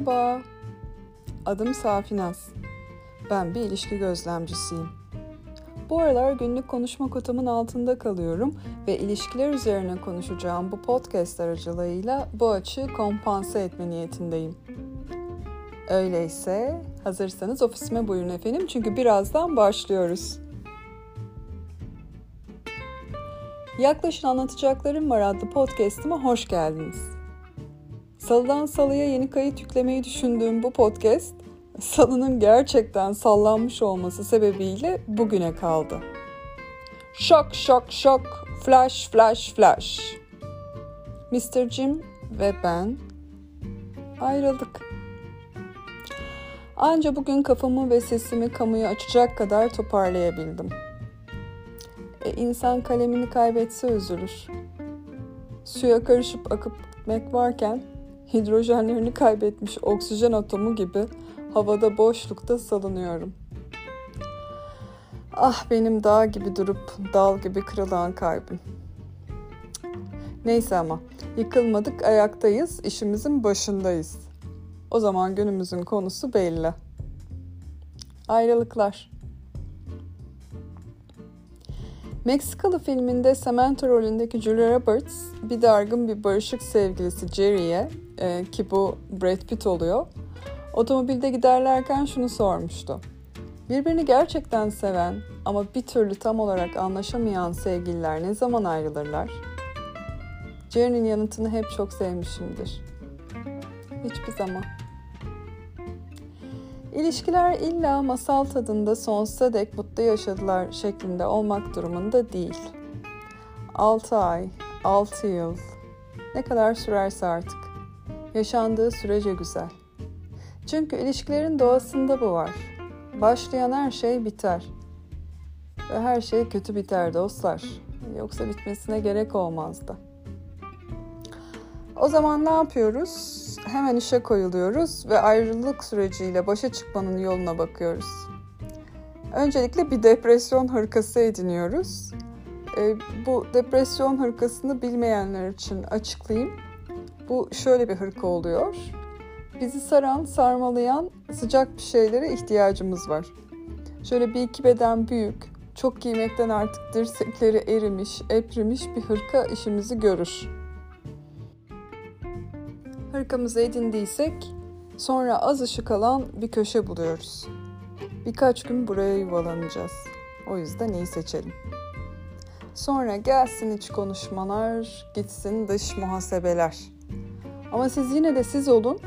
Merhaba, adım Safinaz. Ben bir ilişki gözlemcisiyim. Bu aralar günlük konuşma kotamın altında kalıyorum ve ilişkiler üzerine konuşacağım bu podcast aracılığıyla bu açığı kompanse etme niyetindeyim. Öyleyse hazırsanız ofisime buyurun efendim çünkü birazdan başlıyoruz. Yaklaşın Anlatacaklarım Var adlı podcast'ime hoş geldiniz. Salıdan salıya yeni kayıt yüklemeyi düşündüğüm bu podcast, salının gerçekten sallanmış olması sebebiyle bugüne kaldı. Şok şok şok, flash flash flash. Mr. Jim ve ben ayrıldık. Anca bugün kafamı ve sesimi kamuya açacak kadar toparlayabildim. E, insan kalemini kaybetse üzülür. Suya karışıp akıp gitmek varken hidrojenlerini kaybetmiş oksijen atomu gibi havada boşlukta salınıyorum. Ah benim dağ gibi durup dal gibi kırılan kalbim. Neyse ama yıkılmadık ayaktayız, işimizin başındayız. O zaman günümüzün konusu belli. Ayrılıklar. Meksikalı filminde Samantha rolündeki Julia Roberts bir dargın bir barışık sevgilisi Jerry'e e, ki bu Brad Pitt oluyor. Otomobilde giderlerken şunu sormuştu. Birbirini gerçekten seven ama bir türlü tam olarak anlaşamayan sevgililer ne zaman ayrılırlar? Jerry'nin yanıtını hep çok sevmişimdir. Hiçbir zaman. İlişkiler illa masal tadında sonsuza dek mutlu yaşadılar şeklinde olmak durumunda değil. 6 ay, 6 yıl, ne kadar sürerse artık. Yaşandığı sürece güzel. Çünkü ilişkilerin doğasında bu var. Başlayan her şey biter. Ve her şey kötü biter dostlar. Yoksa bitmesine gerek olmazdı. O zaman ne yapıyoruz? Hemen işe koyuluyoruz ve ayrılık süreciyle başa çıkmanın yoluna bakıyoruz. Öncelikle bir depresyon hırkası ediniyoruz. E, bu depresyon hırkasını bilmeyenler için açıklayayım. Bu şöyle bir hırka oluyor. Bizi saran, sarmalayan sıcak bir şeylere ihtiyacımız var. Şöyle bir iki beden büyük, çok giymekten artık dirsekleri erimiş, eprimiş bir hırka işimizi görür. Hırkamızı edindiysek sonra az ışık alan bir köşe buluyoruz. Birkaç gün buraya yuvalanacağız. O yüzden iyi seçelim. Sonra gelsin iç konuşmalar, gitsin dış muhasebeler. Ama siz yine de siz olun.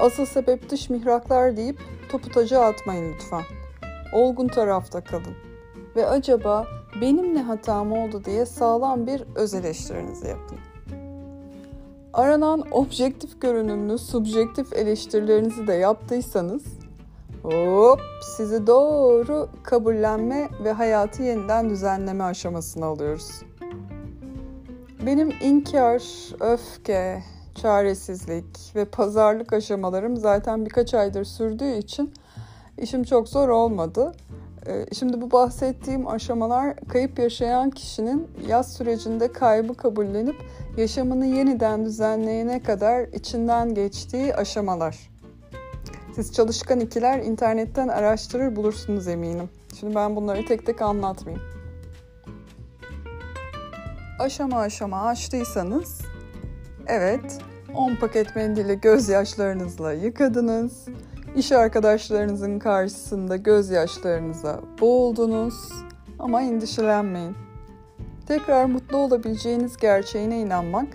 Asıl sebep dış mihraklar deyip topu taca atmayın lütfen. Olgun tarafta kalın. Ve acaba benim ne hatam oldu diye sağlam bir öz eleştirinizi yapın. Aranan objektif görünümlü subjektif eleştirilerinizi de yaptıysanız hop sizi doğru kabullenme ve hayatı yeniden düzenleme aşamasına alıyoruz. Benim inkar, öfke, çaresizlik ve pazarlık aşamalarım zaten birkaç aydır sürdüğü için işim çok zor olmadı. Ee, şimdi bu bahsettiğim aşamalar kayıp yaşayan kişinin yaz sürecinde kaybı kabullenip yaşamını yeniden düzenleyene kadar içinden geçtiği aşamalar. Siz çalışkan ikiler internetten araştırır bulursunuz eminim. Şimdi ben bunları tek tek anlatmayayım. Aşama aşama açtıysanız evet 10 paket mendili gözyaşlarınızla yıkadınız. İş arkadaşlarınızın karşısında gözyaşlarınıza boğuldunuz ama endişelenmeyin. Tekrar mutlu olabileceğiniz gerçeğine inanmak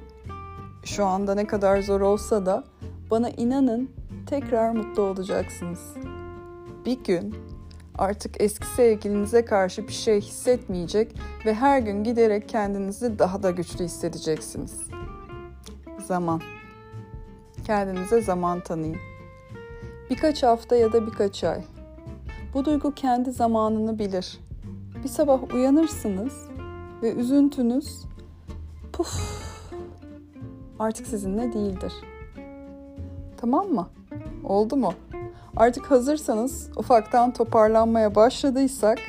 şu anda ne kadar zor olsa da bana inanın tekrar mutlu olacaksınız. Bir gün artık eski sevgilinize karşı bir şey hissetmeyecek ve her gün giderek kendinizi daha da güçlü hissedeceksiniz. Zaman. Kendinize zaman tanıyın. Birkaç hafta ya da birkaç ay. Bu duygu kendi zamanını bilir. Bir sabah uyanırsınız ve üzüntünüz puf artık sizinle değildir. Tamam mı? Oldu mu? Artık hazırsanız ufaktan toparlanmaya başladıysak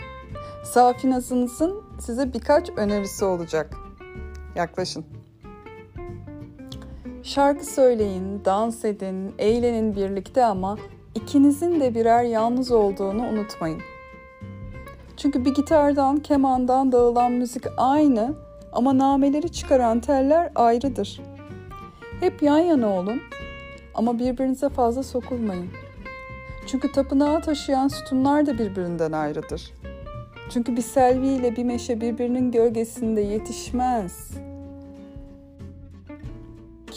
Safinaz'ınızın size birkaç önerisi olacak. Yaklaşın. Şarkı söyleyin, dans edin, eğlenin birlikte ama ikinizin de birer yalnız olduğunu unutmayın. Çünkü bir gitardan, kemandan dağılan müzik aynı ama nameleri çıkaran teller ayrıdır. Hep yan yana olun ama birbirinize fazla sokulmayın. Çünkü tapınağı taşıyan sütunlar da birbirinden ayrıdır. Çünkü bir selvi ile bir meşe birbirinin gölgesinde yetişmez.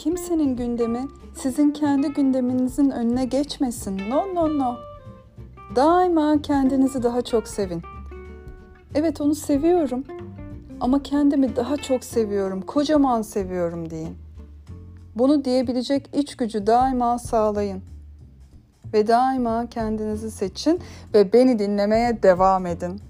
Kimsenin gündemi sizin kendi gündeminizin önüne geçmesin. No no no. Daima kendinizi daha çok sevin. Evet onu seviyorum ama kendimi daha çok seviyorum, kocaman seviyorum deyin. Bunu diyebilecek iç gücü daima sağlayın. Ve daima kendinizi seçin ve beni dinlemeye devam edin.